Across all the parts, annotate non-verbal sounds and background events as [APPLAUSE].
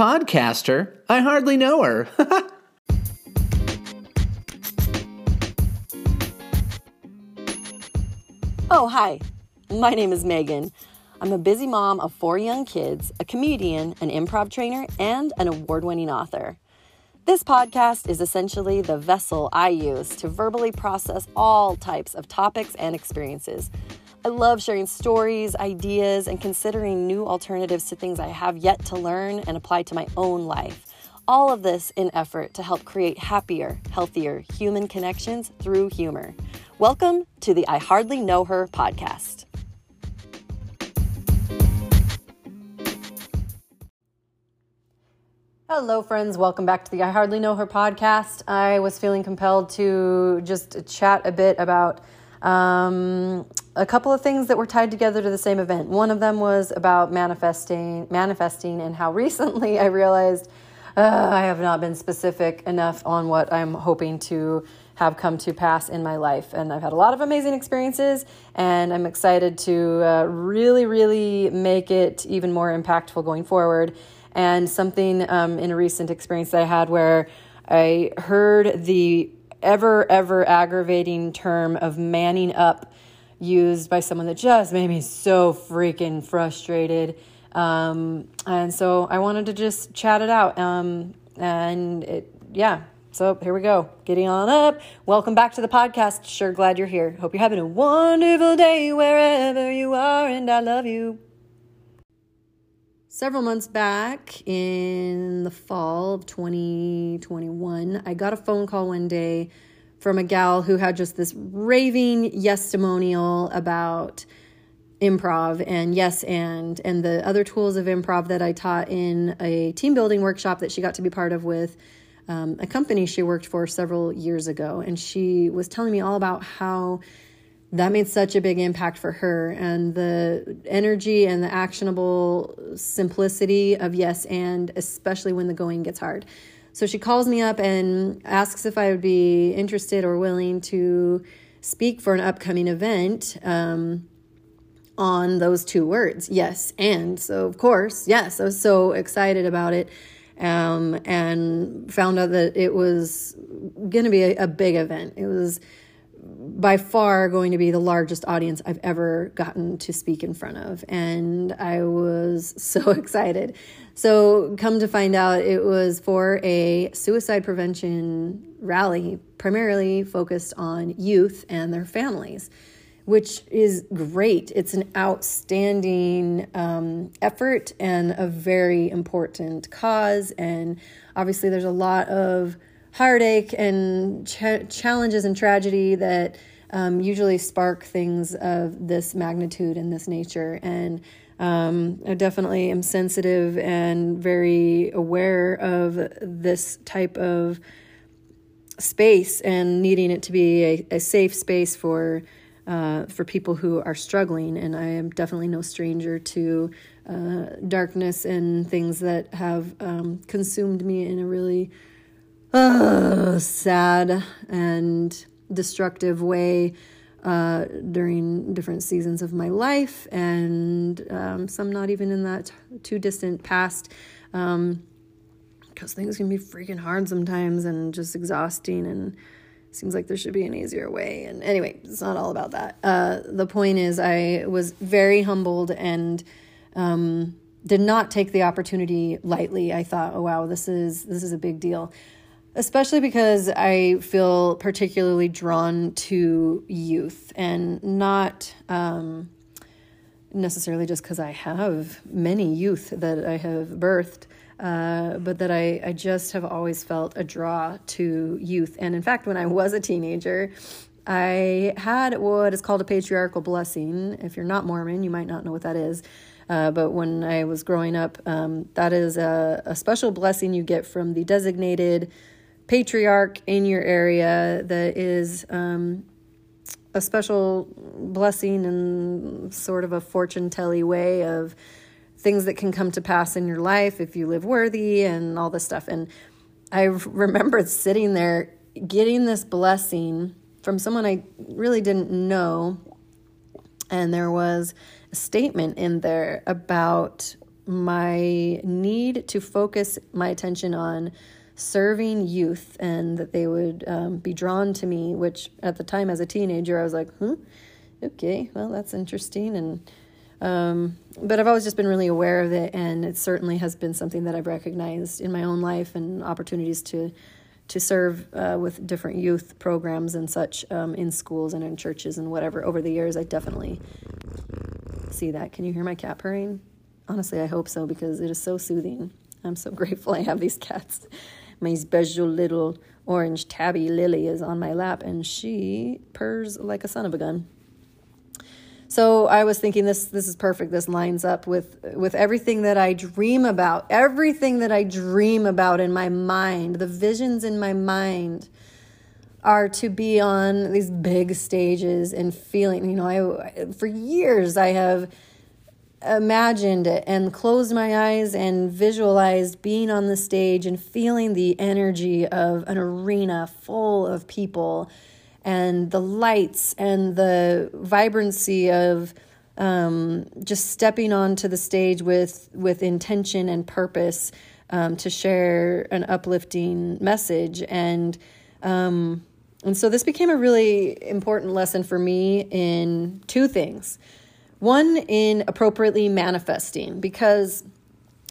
podcaster. I hardly know her. [LAUGHS] oh, hi. My name is Megan. I'm a busy mom of four young kids, a comedian, an improv trainer, and an award winning author. This podcast is essentially the vessel I use to verbally process all types of topics and experiences. I love sharing stories, ideas, and considering new alternatives to things I have yet to learn and apply to my own life. All of this in effort to help create happier, healthier human connections through humor. Welcome to the I Hardly Know Her podcast. Hello, friends. Welcome back to the I Hardly Know Her podcast. I was feeling compelled to just chat a bit about um, a couple of things that were tied together to the same event. One of them was about manifesting, manifesting, and how [LAUGHS] recently I realized uh, I have not been specific enough on what I'm hoping to have come to pass in my life. And I've had a lot of amazing experiences, and I'm excited to uh, really, really make it even more impactful going forward and something um, in a recent experience that I had where I heard the ever, ever aggravating term of manning up used by someone that just made me so freaking frustrated. Um, and so I wanted to just chat it out. Um, and it, yeah, so here we go. Getting on up. Welcome back to the podcast. Sure glad you're here. Hope you're having a wonderful day wherever you are, and I love you several months back in the fall of 2021, I got a phone call one day from a gal who had just this raving testimonial about improv and yes and and the other tools of improv that I taught in a team building workshop that she got to be part of with um, a company she worked for several years ago. And she was telling me all about how that made such a big impact for her and the energy and the actionable simplicity of yes and especially when the going gets hard so she calls me up and asks if i would be interested or willing to speak for an upcoming event um, on those two words yes and. So of course yes i was so excited about it um, and found out that it was going to be a, a big event. It was by far going to be the largest audience I've ever gotten to speak in front of. And I was [LAUGHS] so excited. So, come to find out, it was for a suicide prevention rally, primarily focused on youth and their families, which is great. It's an outstanding um, effort and a very important cause. And obviously, there's a lot of heartache and ch- challenges and tragedy that um, usually spark things of this magnitude and this nature. And um, I definitely am sensitive and very aware of this type of space and needing it to be a, a safe space for uh, for people who are struggling. And I am definitely no stranger to uh, darkness and things that have um, consumed me in a really uh, sad and destructive way uh, during different seasons of my life, and um, some not even in that too distant past. Um, because things can be freaking hard sometimes and just exhausting and seems like there should be an easier way and anyway it's not all about that uh, the point is i was very humbled and um, did not take the opportunity lightly i thought oh wow this is this is a big deal especially because I feel particularly drawn to youth and not um, necessarily just because I have many youth that I have birthed. Uh, but that I, I just have always felt a draw to youth. And in fact, when I was a teenager, I had what is called a patriarchal blessing. If you're not Mormon, you might not know what that is. Uh, but when I was growing up, um, that is a, a special blessing you get from the designated patriarch in your area that is um, a special blessing and sort of a fortune telly way of things that can come to pass in your life if you live worthy and all this stuff. And I [LAUGHS] remember sitting there getting this blessing from someone I really didn't know. And there was a statement in there about my need to focus my attention on serving youth and that they would um, be drawn to me, which at the time as a teenager, I was like, hmm, okay, well, that's interesting. And, um, but I've always just been really aware of it. And it certainly has been something that I've recognized in my own life and opportunities to, to serve uh, with different youth programs and such um, in schools and in churches and whatever over the years. I definitely see that. Can you hear my cat purring? Honestly, I hope so because it is so soothing. I'm so [LAUGHS] grateful I have these cats my special little orange tabby Lily is on my lap and she purrs like a son of a gun. So I was thinking this this is perfect. This lines up with with everything that I dream about. Everything that I dream about in my mind, the visions in my mind are to be on these big stages and feeling, you know, I for years I have imagined and closed my eyes and visualized being on the stage and feeling the energy of an arena full of people and the lights and the vibrancy of um, just stepping onto the stage with with intention and purpose um, to share an uplifting message. And um, and so this became a really important lesson for me in two things one in appropriately manifesting, because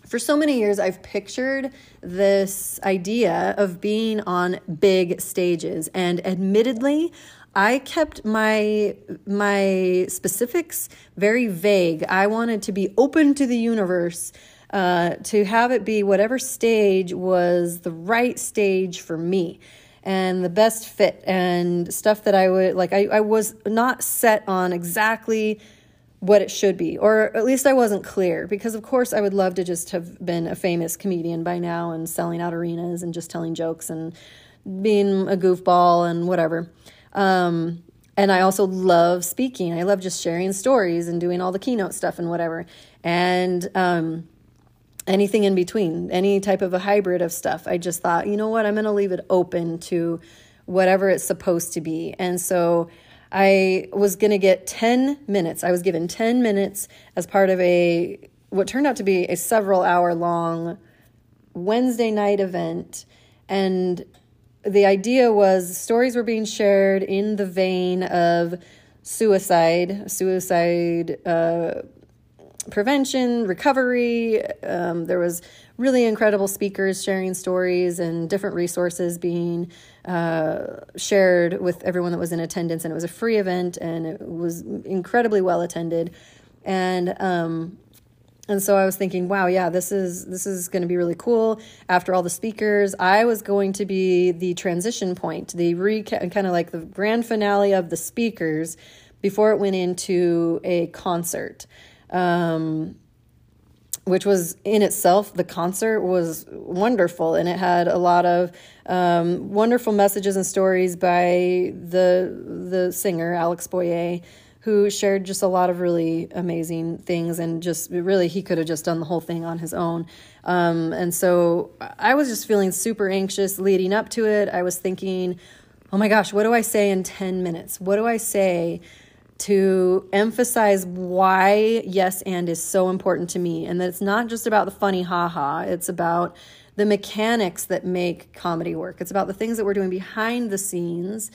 for so many years I've pictured this idea of being on big stages, and admittedly, I kept my my specifics very vague. I wanted to be open to the universe, uh, to have it be whatever stage was the right stage for me and the best fit and stuff that I would like. I, I was not set on exactly what it should be, or at least I wasn't clear because, of course, I would love to just have been a famous comedian by now and selling out arenas and just telling jokes and being a goofball and whatever. Um, and I also love speaking. I love just sharing stories and doing all the keynote stuff and whatever. And um, anything in between, any type of a hybrid of stuff. I just thought, you know what, I'm going to leave it open to whatever it's supposed to be. And so I was going to get 10 minutes. I was given 10 minutes as part of a what turned out to be a several hour long Wednesday night event and the idea was stories were being shared in the vein of suicide, suicide uh, prevention, recovery. Um, there was really incredible speakers sharing stories and different resources being uh, shared with everyone that was in attendance. And it was a free event and it was incredibly well attended. And um, and so I was thinking, wow, yeah, this is this is going to be really cool. After all the speakers, I was going to be the transition point, the recap, kind of like the grand finale of the speakers before it went into a concert. Um, which was in itself the concert was wonderful and it had a lot of um, wonderful messages and stories by the the singer Alex Boyé who shared just a lot of really amazing things and just really he could have just done the whole thing on his own. Um, and so I was just feeling super anxious leading up to it. I was thinking oh my gosh what do I say in 10 minutes? What do I say to emphasize why yes and is so important to me and that it's not just about the funny haha it's about the mechanics that make comedy work. It's about the things that we're doing behind the scenes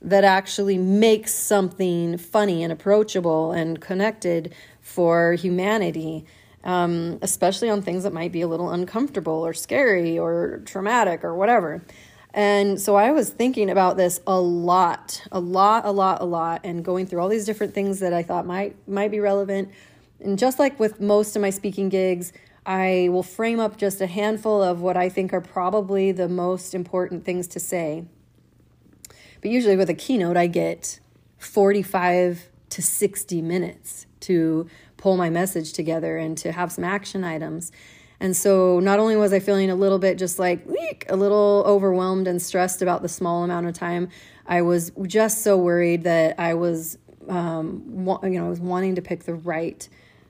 that actually make something funny and approachable and connected for humanity um, especially on things that might be a little uncomfortable or scary or traumatic or whatever and so I was thinking about this a lot, a lot, a lot, a lot, and going through all these different things that I thought might might be relevant. And just like with most of my speaking gigs, I will frame up just a handful of what I think are probably the most important things to say. But usually with a keynote, I get 45 to 60 minutes to pull my message together and to have some action items. And so not only was I feeling a little bit just like weak, a little overwhelmed and stressed about the small amount of time, I was just so worried that I was, um, you know, I was wanting to pick the right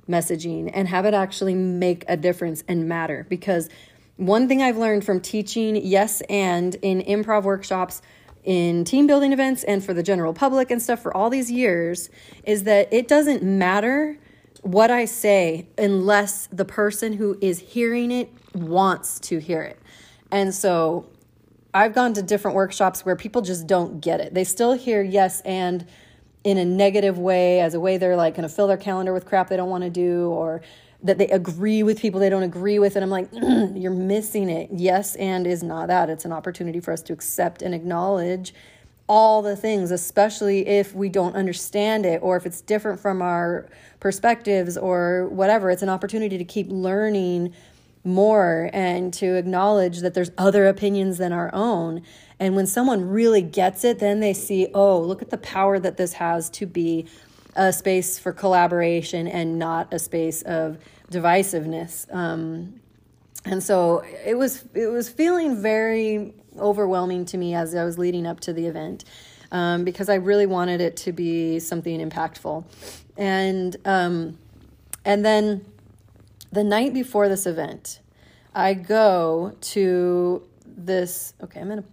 messaging and have it actually make a difference and matter. Because one thing I've learned from teaching yes and in improv workshops, in team building events, and for the general public and stuff for all these years is that it doesn't matter what I say unless the person who is hearing it wants to hear it. And so I've gone to different workshops where people just don't get it. They still hear yes and in a negative way, as a way they're like going to fill their calendar with crap they don't want to do, or that they agree with people they don't agree with. And I'm like, [CLEARS THROAT] you're missing it. Yes and is not that. It's an opportunity for us to accept and acknowledge all the things, especially if we don't understand it or if it's different from our perspectives or whatever. It's an opportunity to keep learning more and to acknowledge that there's other opinions than our own. And when someone really gets it, then they see, oh, look at the power that this has to be a space for collaboration and not a space of divisiveness. Um, and so it was it was feeling very overwhelming to me as I was leading up to the event um, because I really wanted it to be something impactful. And um, and then the night before this event, I go to this. Okay, I'm gonna.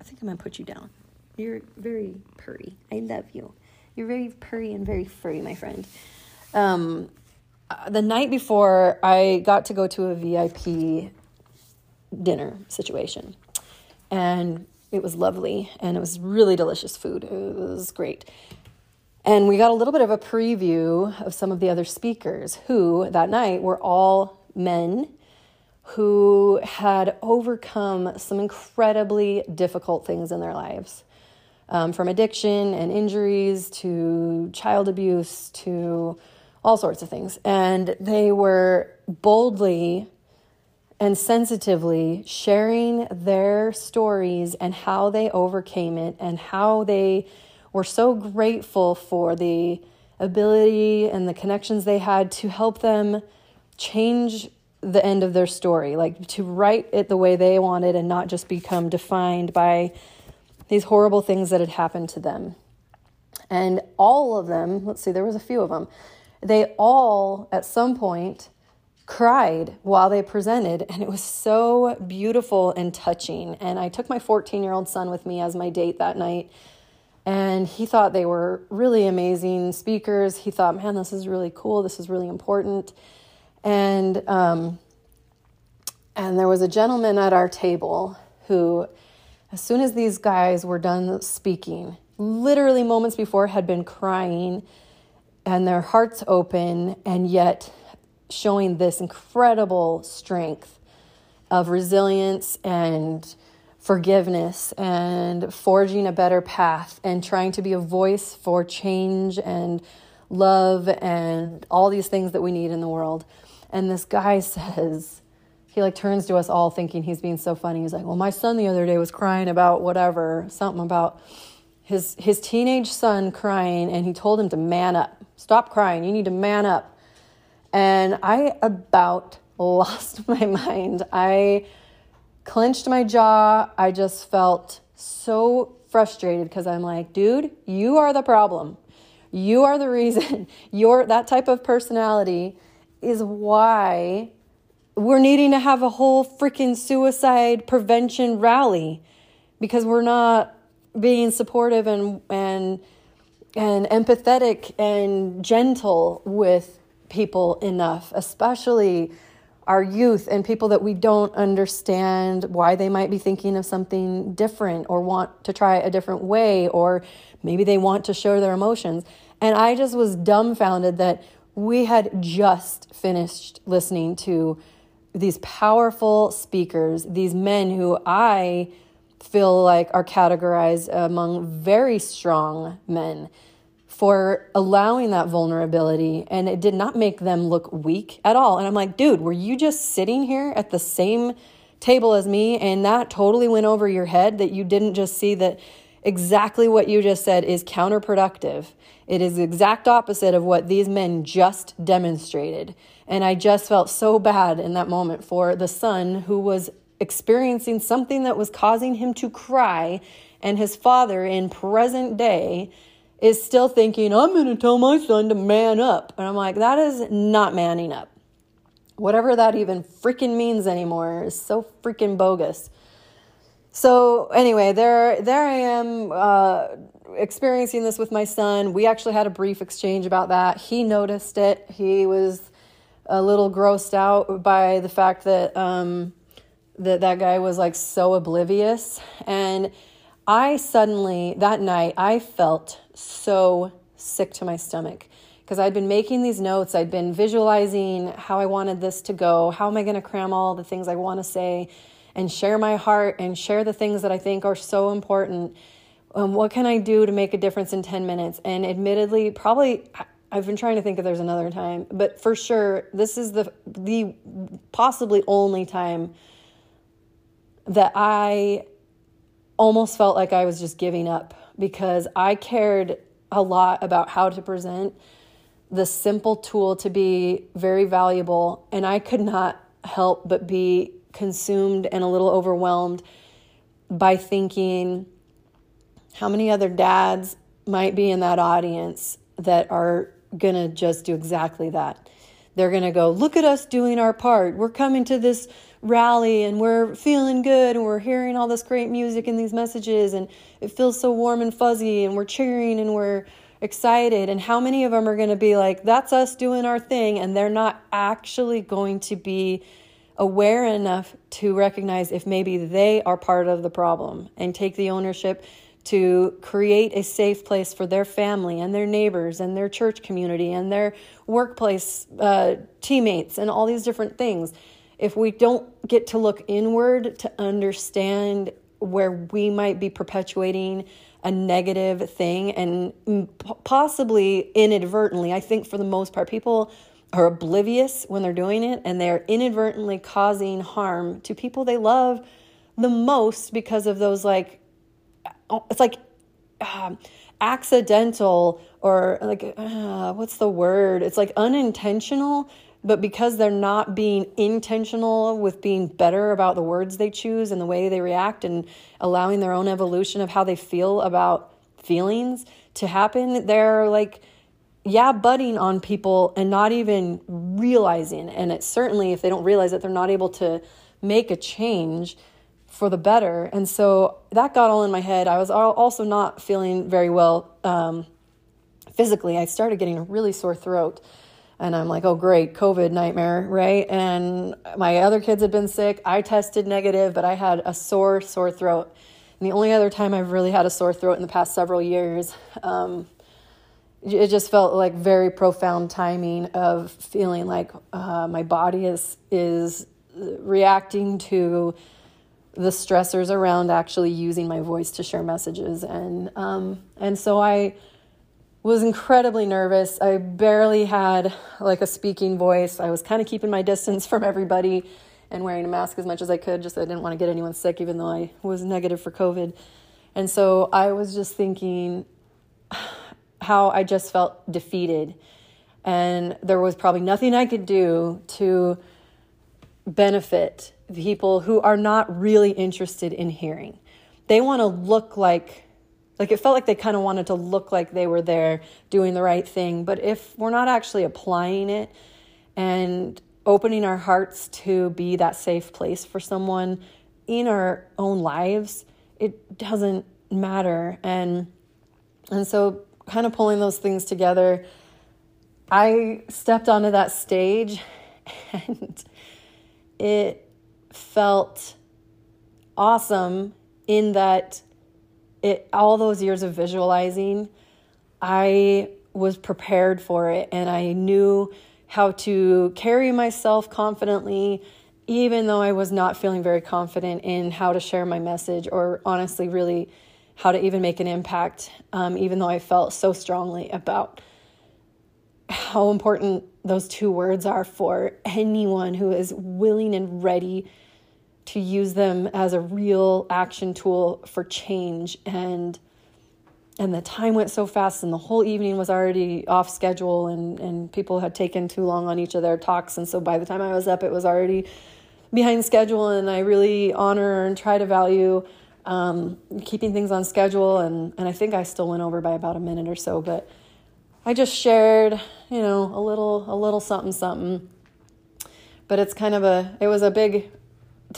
I think I'm gonna put you down. You're very purry. I love you. You're very purry and very furry, my friend. Um, uh, the night before, I got to go to a VIP dinner situation, and it was lovely, and it was really delicious food. It was great. And we got a little bit of a preview of some of the other speakers who that night were all men who had overcome some incredibly difficult things in their lives um, from addiction and injuries to child abuse to all sorts of things. And they were boldly and sensitively sharing their stories and how they overcame it and how they were so grateful for the ability and the connections they had to help them change the end of their story, like to write it the way they wanted and not just become defined by these horrible things that had happened to them. And all of them, let's see, there was a few of them, they all at some point cried while they presented and it was so beautiful and touching and i took my 14 year old son with me as my date that night and he thought they were really amazing speakers. He thought, man, this is really cool. This is really important. And um, and there was a gentleman at our table who, as soon as these guys were done speaking, literally moments before had been crying and their hearts open and yet showing this incredible strength of resilience and forgiveness and forging a better path and trying to be a voice for change and love and all these things that we need in the world. And this guy [LAUGHS] says, he like turns to us all thinking he's being so funny. He's like, "Well, my son the other day was crying about whatever, something about his his teenage son crying and he told him to man up. Stop crying. You need to man up." And I about [LAUGHS] lost my mind. I clenched my jaw. I just felt so frustrated because I'm like, dude, you are the problem. You are the [LAUGHS] reason. Your that type of personality is why we're needing to have a whole freaking suicide prevention rally because we're not being supportive and and and empathetic and gentle with people enough, especially our youth and people that we don't understand why they might be thinking of something different or want to try a different way or maybe they want to show their emotions. And I just was dumbfounded that we had just finished listening to these powerful speakers, these men who I feel like are categorized among very strong men for allowing that vulnerability and it did not make them look weak at all. And I'm like, dude, were you just sitting here at the same table as me and that totally went over your head that you didn't just see that exactly what you just said is counterproductive. It is the exact opposite of what these men just demonstrated. And I just felt so bad in that moment for the son who was experiencing something that was causing him to cry and his father in present day is still thinking, I'm going to tell my son to man up. And I'm like, that is not manning up. Whatever that even freaking means anymore is so freaking bogus. So anyway, there, there I am, uh, experiencing this with my son. We actually had a brief exchange about that. He noticed it. He was a little grossed out by the fact that um, that that guy was like so oblivious. And I suddenly that night I felt so sick to my stomach because I'd been making these notes. I'd been visualizing how I wanted this to go. How am I going to cram all the things I want to say and share my heart and share the things that I think are so important? Um, what can I do to make a difference in 10 minutes? And admittedly, probably I've been trying to think if there's another time, but for sure, this is the the possibly only time that I almost felt like I was just giving up because I cared a lot about how to present the simple tool to be very valuable and I could not help but be consumed and a little overwhelmed by thinking how many other dads might be in that audience that are going to just do exactly that. They're going to go, look at us doing our part. We're coming to this rally and we're feeling good and we're hearing all this great music and these messages and it feels so warm and fuzzy and we're cheering and we're excited. And how many of them are going to be like, that's us doing our thing? And they're not actually going to be aware enough to recognize if maybe they are part of the problem and take the ownership to create a safe place for their family and their neighbors and their church community and their workplace uh, teammates and all these different things. If we don't get to look inward to understand where we might be perpetuating a negative thing and possibly inadvertently, I think for the most part, people are oblivious when they're doing it and they're inadvertently causing harm to people they love the most because of those like Oh, it's like um, accidental or like uh, what's the word? It's like unintentional but because they're not being intentional with being better about the words they choose and the way they react and allowing their own evolution of how they feel about feelings to happen they're like yeah butting on people and not even realizing and it certainly if they don't realize it they're not able to make a change for the better. And so that got all in my head. I was also not feeling very well um, physically. I started getting a really sore throat. And I'm like, oh, great, COVID nightmare, right? And my other kids had been sick. I tested negative, but I had a sore, sore throat. And the only other time I've really had a sore throat in the past several years, um, it just felt like very profound timing of feeling like uh, my body is is reacting to the stressors around actually using my voice to share messages and um, and so I was incredibly nervous. I barely had like a speaking voice. I was kind of keeping my distance from everybody and wearing a mask as much as I could just I didn't want to get anyone sick even though I was negative for COVID. And so I was just thinking how I just felt defeated and there was probably nothing I could do to benefit people who are not really interested in hearing. They want to look like like it felt like they kind of wanted to look like they were there doing the right thing, but if we're not actually applying it and opening our hearts to be that safe place for someone in our own lives, it doesn't matter. And and so kind of pulling those things together, I stepped onto that stage [LAUGHS] and it felt awesome in that it all those years of visualizing I was prepared for it and I knew how to carry myself confidently even though I was not feeling very confident in how to share my message or honestly really how to even make an impact um, even though I felt so strongly about how important those two words are for anyone who is willing and ready to use them as a real action tool for change. And and the time went so fast and the whole evening was already off schedule and and people had taken too long on each of their talks. And so by the time I was up it was already behind schedule and I really honor and try to value um, keeping things on schedule. And and I think I still went over by about a minute or so but I just shared, you know, a little a little something something. But it's kind of a it was a big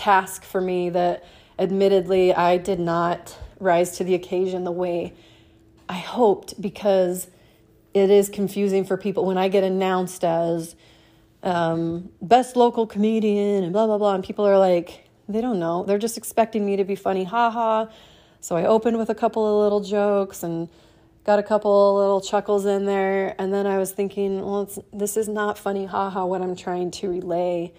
task for me that admittedly I did not rise to the occasion the way I hoped because it is confusing for people when I get announced as um, best local comedian and blah, blah, blah. And people are like, they don't know. They're just expecting me to be funny, haha. So I opened with a couple of little jokes and got a couple little chuckles in there. And then I was thinking, well, this is not funny, haha, what I'm trying to relay.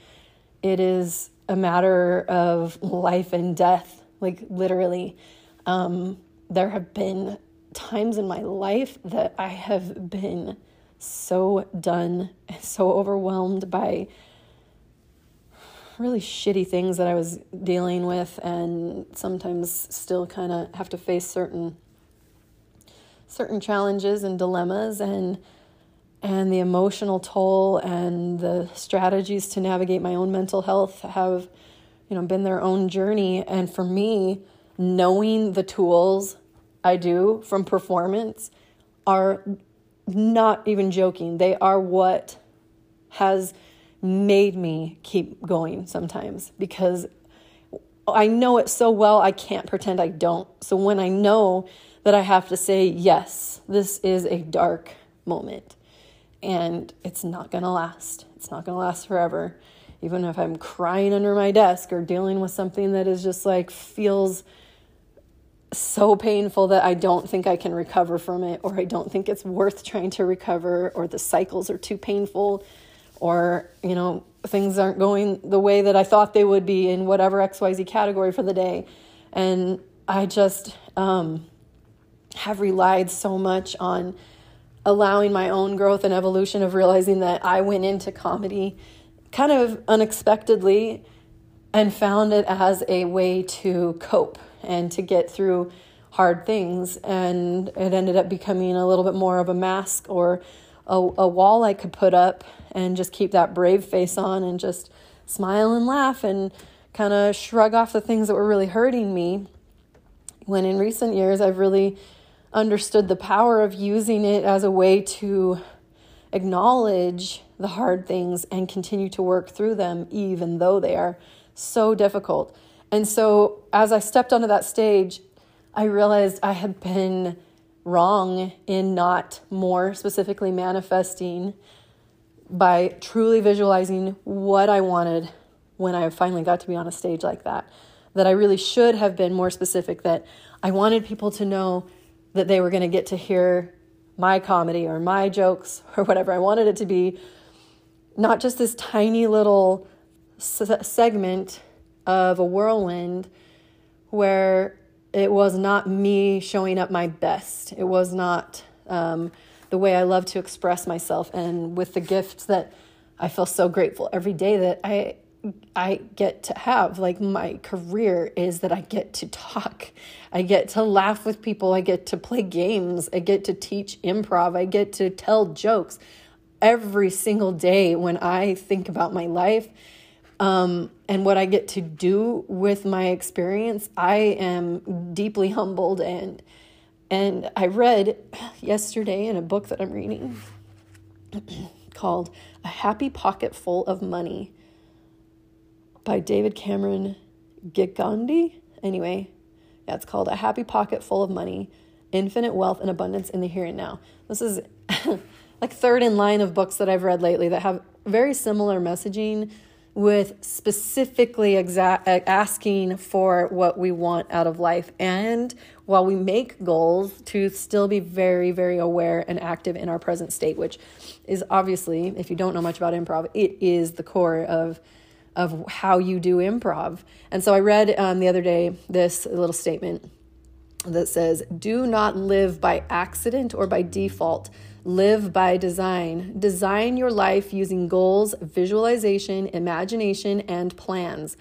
It is a matter of life and death, like literally. Um, there have been times in my life that I have been so done, so overwhelmed by really shitty things that I was dealing with, and sometimes still kind of have to face certain certain challenges and dilemmas and and the emotional toll and the strategies to navigate my own mental health have you know been their own journey and for me knowing the tools I do from performance are not even joking. They are what has made me keep going sometimes because I know it so well, I can't pretend I don't. So when I know that I have to say, yes, this is a dark moment and it's not going to last, it's not going to last forever. Even if I'm crying under my desk or dealing with something that is just like feels so painful that I don't think I can recover from it, or I don't think it's worth trying to recover, or the cycles are too painful, or, you know, things aren't going the way that I thought they would be in whatever XYZ category for the day. And I just um, have relied so much on allowing my own growth and evolution of realizing that I went into comedy kind of unexpectedly and found it as a way to cope and to get through hard things. And it ended up becoming a little bit more of a mask or a, a wall I could put up and just keep that brave face on and just smile and laugh and kind of shrug off the things that were really hurting me. When in recent years, I've really understood the power of using it as a way to acknowledge the hard things and continue to work through them, even though they are so difficult. And so as I stepped onto that stage, I realized I had been wrong in not more specifically manifesting by truly visualizing what I wanted when I finally got to be on a stage like that. That I really should have been more specific, that I wanted people to know that they were going to get to hear my comedy or my jokes [LAUGHS] or whatever I wanted it to be, not just this tiny little segment of a whirlwind where it was not me showing up my best. It was not um, the way I love to express myself, and with the gifts that I feel so grateful every day that I I get to have. Like my career is that I get to talk, I get to laugh with people, I get to play games, I get to teach improv, I get to tell jokes every single day when I think about my life. Um, and what I get to do with my experience, I am deeply humbled and and I read yesterday in a book that I'm reading [CLEARS THROAT] called A Happy Pocket Full of Money by David Cameron Gikandi. Anyway, yeah, it's called A Happy Pocket Full of Money Infinite Wealth and Abundance in the Here and Now. This is [LAUGHS] like third in line of books that I've read lately that have very similar messaging with specifically exa- asking for what we want out of life. And while we make goals, to still be very, very aware and active in our present state, which is obviously, if you don't know much about improv, it is the core of of how you do improv. And so I read um, the other day this little statement that says, "Do not live by accident or by default." Live by design. Design your life using goals, visualization, imagination, and plans.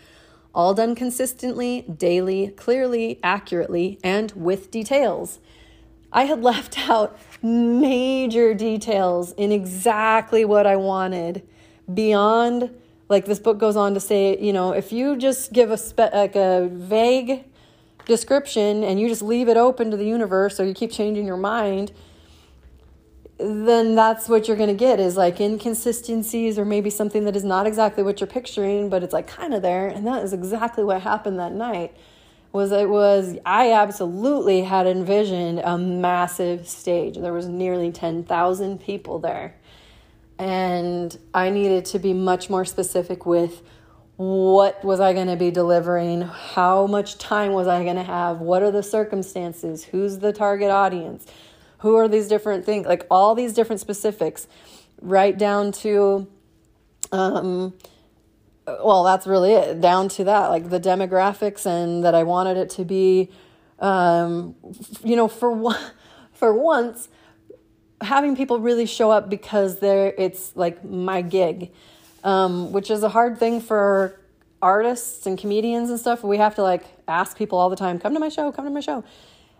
All done consistently, daily, clearly, accurately, and with details. I had [LAUGHS] left out major details in exactly what I wanted beyond like this book goes on to say, you know, if you just give a spe- like a vague description and you just leave it open to the universe or you keep changing your mind, then that's what you're going to get is like inconsistencies or maybe something that is not exactly what you're picturing, but it's like kind of there. And that is exactly what happened that night. was it was I absolutely had envisioned a massive stage. There was nearly 10,000 people there. And I needed to be much more specific with what was I going to be delivering? How much time was I going to have? What are the circumstances? Who's the target audience? Who are these different things? Like all these different specifics, right down to um, well, that's really it. Down to that, like the demographics, and that I wanted it to be, um, you know, for one, [LAUGHS] for once, having people really show up because they're it's like my gig, um, which is a hard thing for artists and comedians and stuff. We have to like ask people all the time, come to my show, come to my show.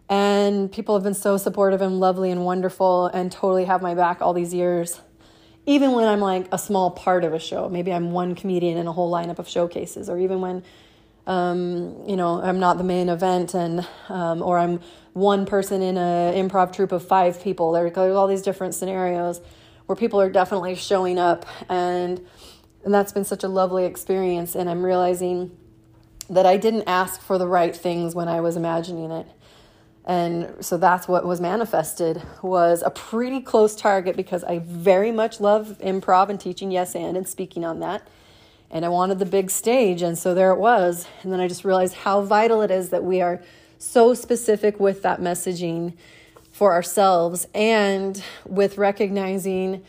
And people have been so supportive and lovely and wonderful and totally have my back all these years even when I'm like a small part of a show. Maybe I'm one comedian in a whole lineup of showcases, or even when, um, you know, I'm not the main event, and um, or I'm one person in an improv troupe of five people. There, there's all these different scenarios where people are definitely showing up, and and that's been such a lovely experience. And I'm realizing that I didn't ask for the right things when I was imagining it and so that's what was manifested was a pretty close target because i very much love improv and teaching yes and and speaking on that and i wanted the big stage and so there it was and then i just realized how vital it is that we are so specific with that messaging for ourselves and with recognizing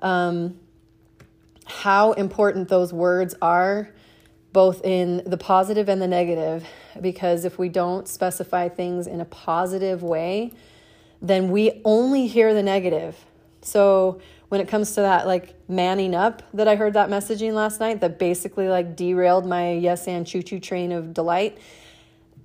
um, how important those words are both in the positive and the negative because if we don't specify things in a positive way, then we only hear the negative. So when it comes to that like manning up that I heard that messaging last night that basically like derailed my yes and choo choo train of delight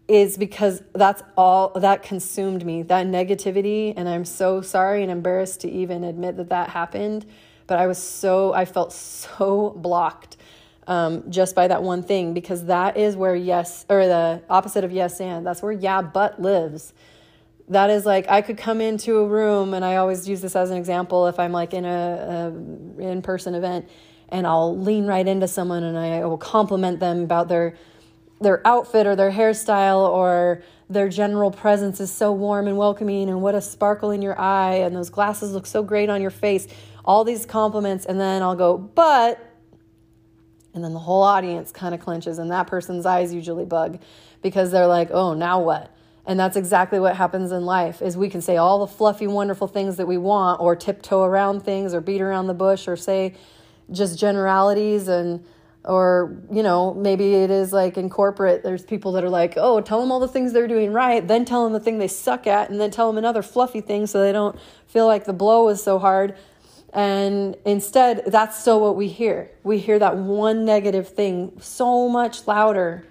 is because that's all that consumed me. That negativity and I'm so sorry and embarrassed to even admit that that happened but I was so I felt so blocked um, just by that one thing because that is where yes or the opposite of yes and that's where yeah but lives that is like i could come into a room and i always use this as an example if i'm like in a, a in-person event and i'll lean right into someone and i will compliment them about their their outfit or their hairstyle or their general presence is so warm and welcoming and what a sparkle in your eye and those glasses look so great on your face all these compliments and then i'll go but and then the whole audience kind of clenches, and that person's eyes usually bug because they're like, oh, now what? And that's exactly what happens in life is we can say all the fluffy, wonderful things that we want or tiptoe around things or beat around the bush or say just generalities and or you know maybe it is like in corporate there's people that are like oh tell them all the things they're doing right then tell them the thing they suck at and then tell them another fluffy thing so they don't feel like the blow is so hard and instead, that's still what we hear. We hear that one negative thing so much louder.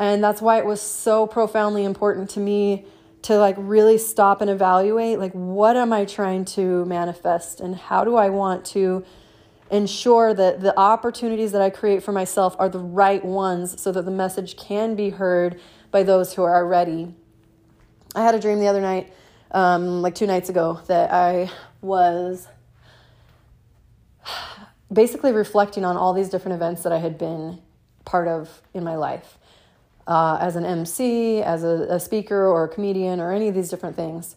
And that's why it was so profoundly important to me to like really stop and evaluate like what am I trying to manifest and how do I want to ensure that the opportunities that I create for myself are the right ones so that the message can be heard by those who are ready. I had a dream the other night, um, like two nights ago, that I was [SIGHS] basically reflecting on all these different events that I had been part of in my life uh, as an MC, as a, a, speaker or a comedian, or any of these different things.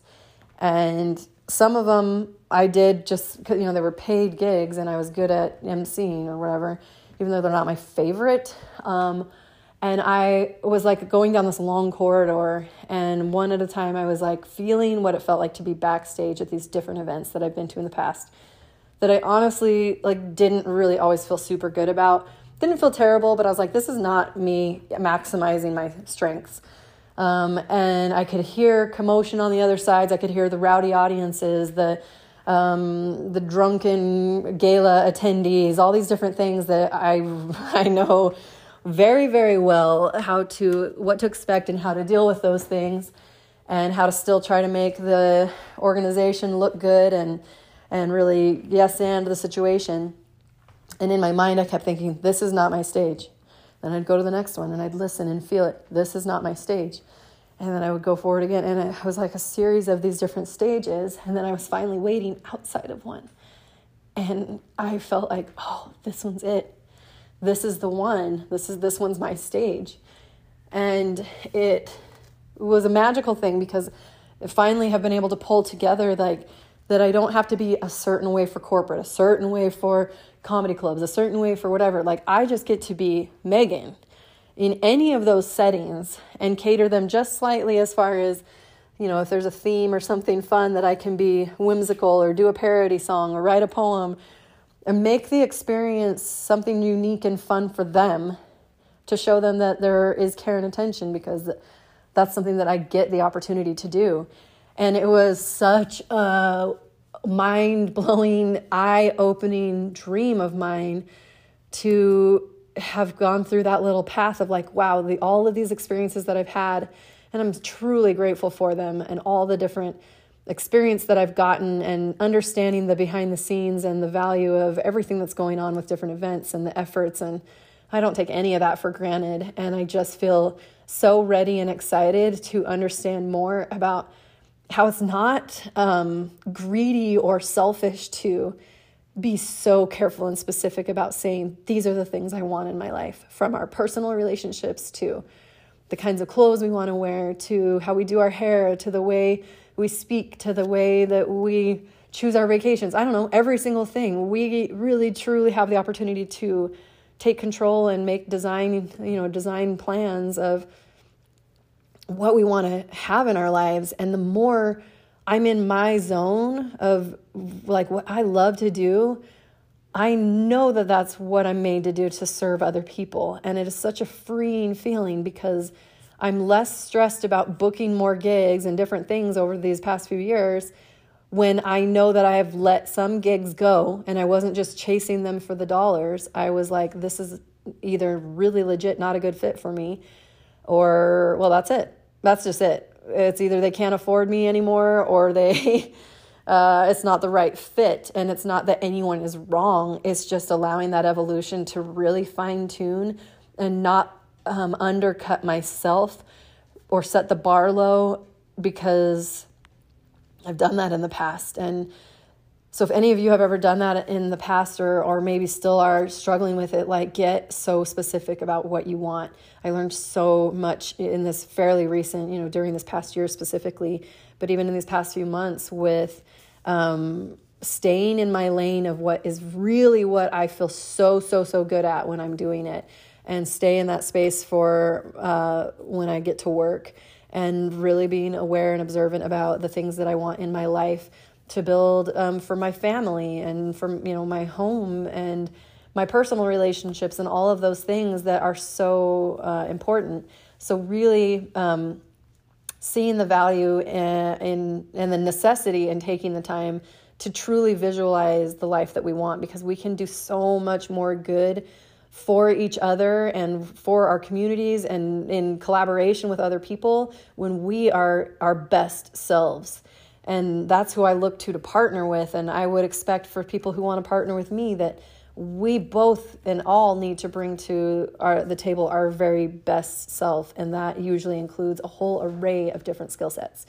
And some of them I did just because, you know, they were paid gigs and I was good at MCing or whatever, even though they're not my favorite. Um, and I was like going down this long corridor, and one at a time, I was like feeling what it felt like to be backstage at these different events that I've been to in the past that I honestly like didn't really always feel super good about. Didn't feel terrible, but I was like, this is not me maximizing my strengths. Um, and I could hear commotion on the other sides. I could hear the rowdy audiences, the um, the drunken gala attendees, all these different things that I [LAUGHS] I know very very well how to what to expect and how to deal with those things, and how to still try to make the organization look good and and really yes and the situation. And in my mind, I kept thinking, this is not my stage. Then I'd go to the next one and I'd listen and feel it. This is not my stage. And then I would go forward again. And it was like a series of these different stages. And then I was finally waiting outside of one. And I felt like, oh, this one's it. This is the one. This is this one's my stage. And it was a magical thing because I finally have been able to pull together like that I don't have to be a certain way for corporate, a certain way for comedy clubs, a certain way for whatever. Like I just get to be Megan in any of those settings and cater them just slightly as far as you know if there's a theme or something fun that I can be whimsical or do a parody song or write a poem and make the experience something unique and fun for them to show them that there is care and attention because that's something that I get the opportunity to do. And it was such a mind blowing, eye opening dream of mine to have gone through that little path of like, wow, the, all of these experiences that I've had, and I'm truly grateful for them and all the different experience that I've gotten and understanding the behind the scenes and the value of everything that's going on with different events and the efforts and I don't take any of that for granted. And I just feel so ready and excited to understand more about how it's not um, greedy or selfish to be so careful and specific about saying these are the things I want in my life from our personal relationships to the kinds of clothes we want to wear to how we do our hair to the way we speak to the way that we choose our vacations. I don't know, every single thing. We really truly have the opportunity to take control and make design, you know, design plans of what we want to have in our lives. And the more I'm in my zone of like what I love to do, I know that that's what I'm made to do to serve other people. And it is such a freeing feeling because I'm less stressed about booking more gigs and different things over these past few years when I know that I have let some gigs go and I wasn't just chasing them for the dollars. I was like, this is either really legit not a good fit for me, or, well, that's it. That's just it. It's either they can't afford me anymore or they. [LAUGHS] Uh, it's not the right fit and it's not that anyone is wrong it's just allowing that evolution to really fine tune and not um, undercut myself or set the bar low because I've done that in the past. And so, if any of you have ever done that in the past or, or maybe still are struggling with it, like get so specific about what you want. I learned so much in this fairly recent, you know, during this past year specifically, but even in these past few months with um, staying in my lane of what is really what I feel so, so, so good at when I'm doing it and stay in that space for uh, when I get to work and really being aware and observant about the things that I want in my life to build um, for my family and for you know my home and my personal relationships and all of those things that are so uh, important. So really um, seeing the value in, and the necessity in taking the time to truly visualize the life that we want because we can do so much more good for each other and for our communities and in collaboration with other people when we are our best selves. And that's who I look to to partner with. And I would expect for people who want to partner with me that we both and all need to bring to our, the table our very best self. And that usually includes a whole array of different skill sets.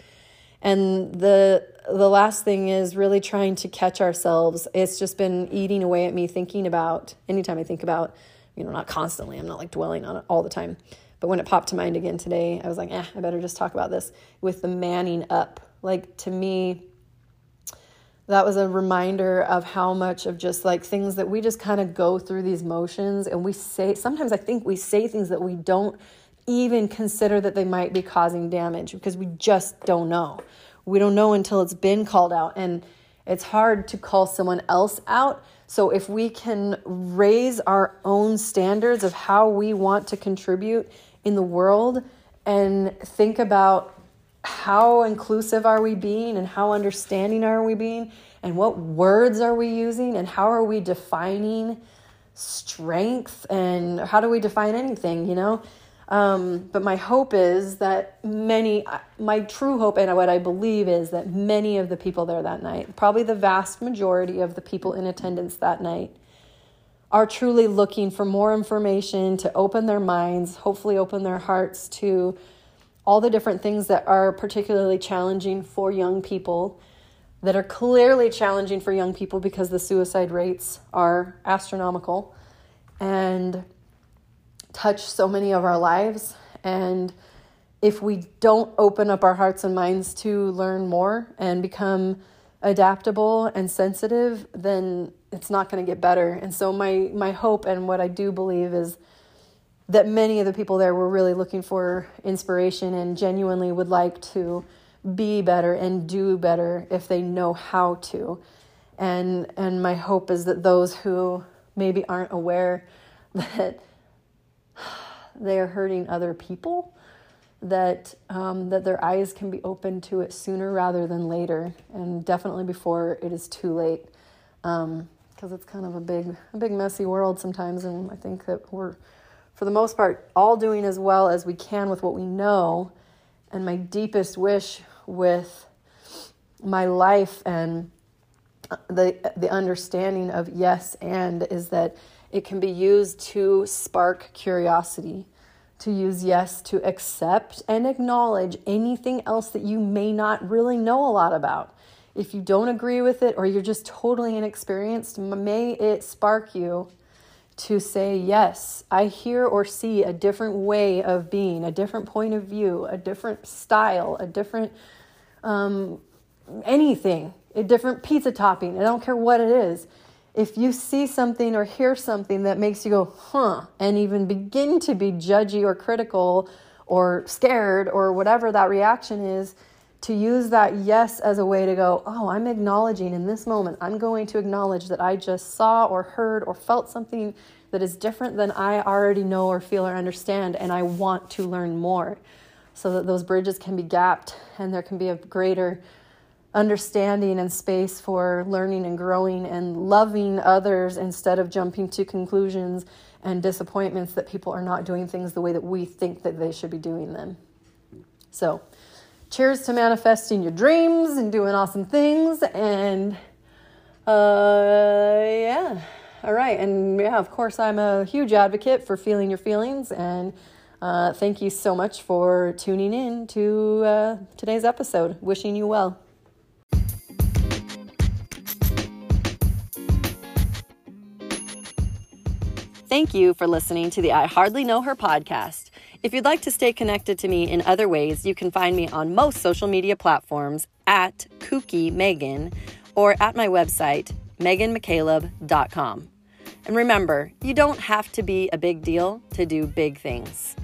And the the last thing is really trying to catch ourselves. It's just been eating away at me thinking about anytime I think about you know, not constantly. I'm not like dwelling on it all the time. But when it popped to mind again today, I was like, eh, I better just talk about this with the manning up. Like to me, that was a reminder of how much of just like things that we just kind of go through these motions and we say, sometimes I think we say things that we don't even consider that they might be causing damage because we just don't know. We don't know until it's been called out. And it's hard to call someone else out so, if we can raise our own standards of how we want to contribute in the world and think about how inclusive are we being and how understanding are we being? And what words are we using? And how are we defining strength? And how do we define anything, you know? Um, but my hope is that many, my true hope and what I believe is that many of the people there that night, probably the vast majority of the people in attendance that night, are truly looking for more information to open their minds, hopefully, open their hearts to all the different things that are particularly challenging for young people, that are clearly challenging for young people because the suicide rates are astronomical. And touch so many of our lives And if we don't open up our hearts and minds to learn more and become adaptable and sensitive, then it's not going to get better. And so my my hope and what I do believe is that many of the people there were really looking for inspiration and genuinely would like to be better and do better if they know how to. And and my hope is that those who maybe aren't aware [LAUGHS] that they are hurting other people that um, that their eyes can be open to it sooner rather than later, and definitely before it is too late, because um, it's kind of a big a big messy world sometimes, and I think that we're for the most part all doing as well as we can with what we know. And my deepest wish with my life and the the understanding of yes and is that it can be used to spark curiosity to use yes to accept and acknowledge anything else that you may not really know a lot about. If you don't agree with it or you're just totally inexperienced, may it spark you to say, Yes, I hear or see a different way of being, a different point of view, a different style, a different um, anything, a different pizza topping. I don't care what it is if you see something or hear something that makes you go, huh, and even begin to be judgy or critical or scared or whatever that reaction is, to use that yes as a way to go, oh, I'm acknowledging in this moment, I'm going to acknowledge that I just saw or heard or felt something that is different than I already know or feel or understand, and I want to learn more so that those bridges can be gapped and there can be a greater understanding and space for learning and growing and loving others instead of jumping to conclusions and disappointments that people are not doing things the way that we think that they should be doing them. So, cheers to manifesting your dreams and doing awesome things and uh yeah. All right. And yeah, of course I'm a huge advocate for feeling your feelings and uh, thank you so much for tuning in to uh, today's episode. Wishing you well. Thank you for listening to the I Hardly Know Her podcast. If you'd like to stay connected to me in other ways, you can find me on most social media platforms at Kooky Megan or at my website, meganmccaleb.com. And remember, you don't have to be a big deal to do big things.